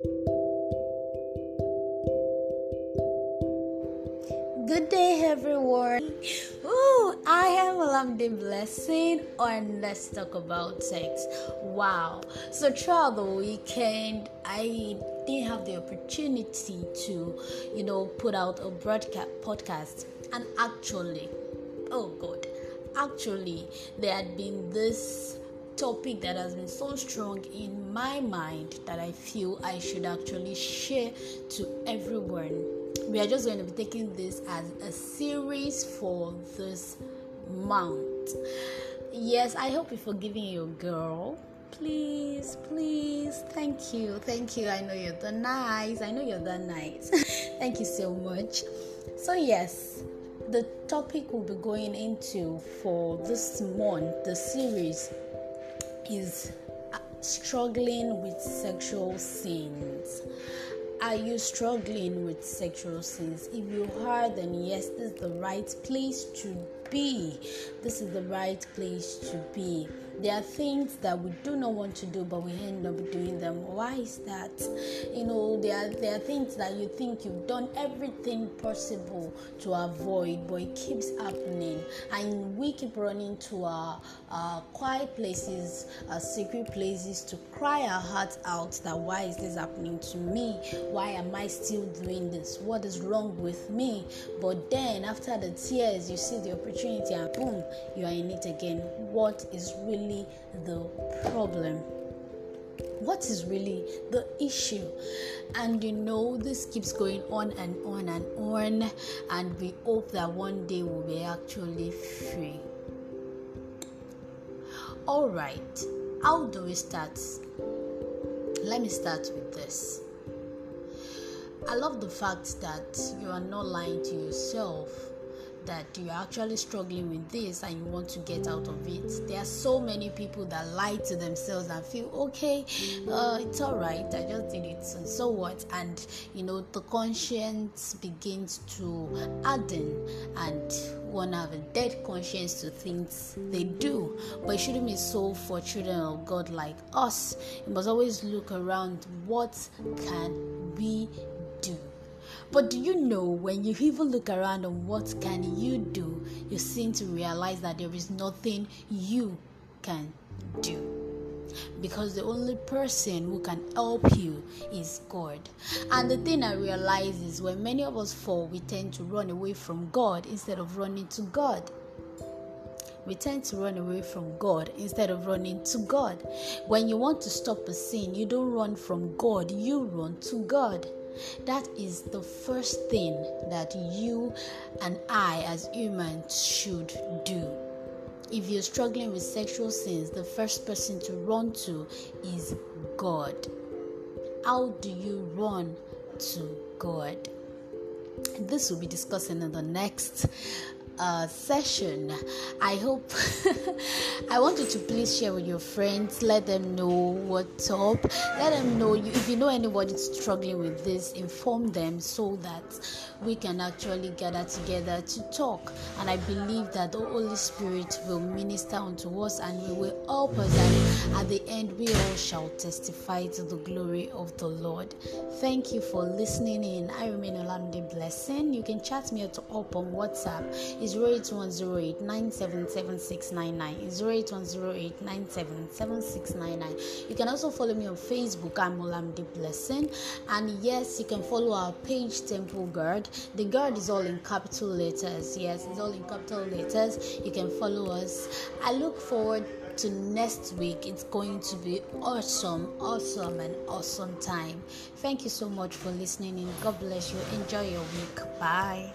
Good day, everyone. Ooh, I am Olamide Blessing on Let's Talk About Sex. Wow. So, throughout the weekend, I didn't have the opportunity to, you know, put out a broadcast podcast. And actually, oh God, actually, there had been this topic that has been so strong in my mind that I feel I should actually share to everyone we are just going to be taking this as a series for this month. Yes, I hope you're forgiving your girl. Please, please, thank you, thank you. I know you're the nice. I know you're the nice. thank you so much. So yes, the topic we'll be going into for this month, the series is uh, struggling with sexual sins. Are you struggling with sexual sins? If you are, then yes, this is the right place to be. This is the right place to be. There are things that we do not want to do, but we end up doing them. Why is that? You know, there are, there are things that you think you've done everything possible to avoid, but it keeps happening. And we keep running to our, our quiet places, our secret places to cry our hearts out that why is this happening to me? Why am I still doing this? What is wrong with me? But then, after the tears, you see the opportunity, and boom, you are in it again. What is really really the problem? What is really the issue? And you know, this keeps going on and on and on, and we hope that one day we'll be actually free. All right, how do we start? Let me start with this. I love the fact that you are not lying to yourself that you're actually struggling with this and you want to get out of it. There are so many people that lie to themselves and feel okay, uh, it's all right, I just did it, and so what? And you know, the conscience begins to harden, and one have a dead conscience to things they do. But it shouldn't be so for children of God like us. You must always look around what can but do you know when you even look around on what can you do, you seem to realize that there is nothing you can do because the only person who can help you is God. And the thing I realize is when many of us fall, we tend to run away from God instead of running to God. We tend to run away from God instead of running to God. When you want to stop a sin, you don't run from God, you run to God. That is the first thing that you and I, as humans, should do. If you're struggling with sexual sins, the first person to run to is God. How do you run to God? This will be discussing in the next uh, session. I hope I want you to please share with your friends. Let them know what's up. Let them know you, if you know anybody struggling with this, inform them so that we can actually gather together to talk. And I believe that the Holy Spirit will minister unto us and we will help us. And at the end, we all shall testify to the glory of the Lord. Thank you for listening in. I remain Olamide Blessing. You can chat me up on WhatsApp. It's 08108 You can also follow me on Facebook. I'm Olamide Blessing. And yes, you can follow our page Temple Guard the guard is all in capital letters. Yes, it's all in capital letters. You can follow us. I look forward to next week. It's going to be awesome, awesome, and awesome time. Thank you so much for listening and God bless you. Enjoy your week. Bye.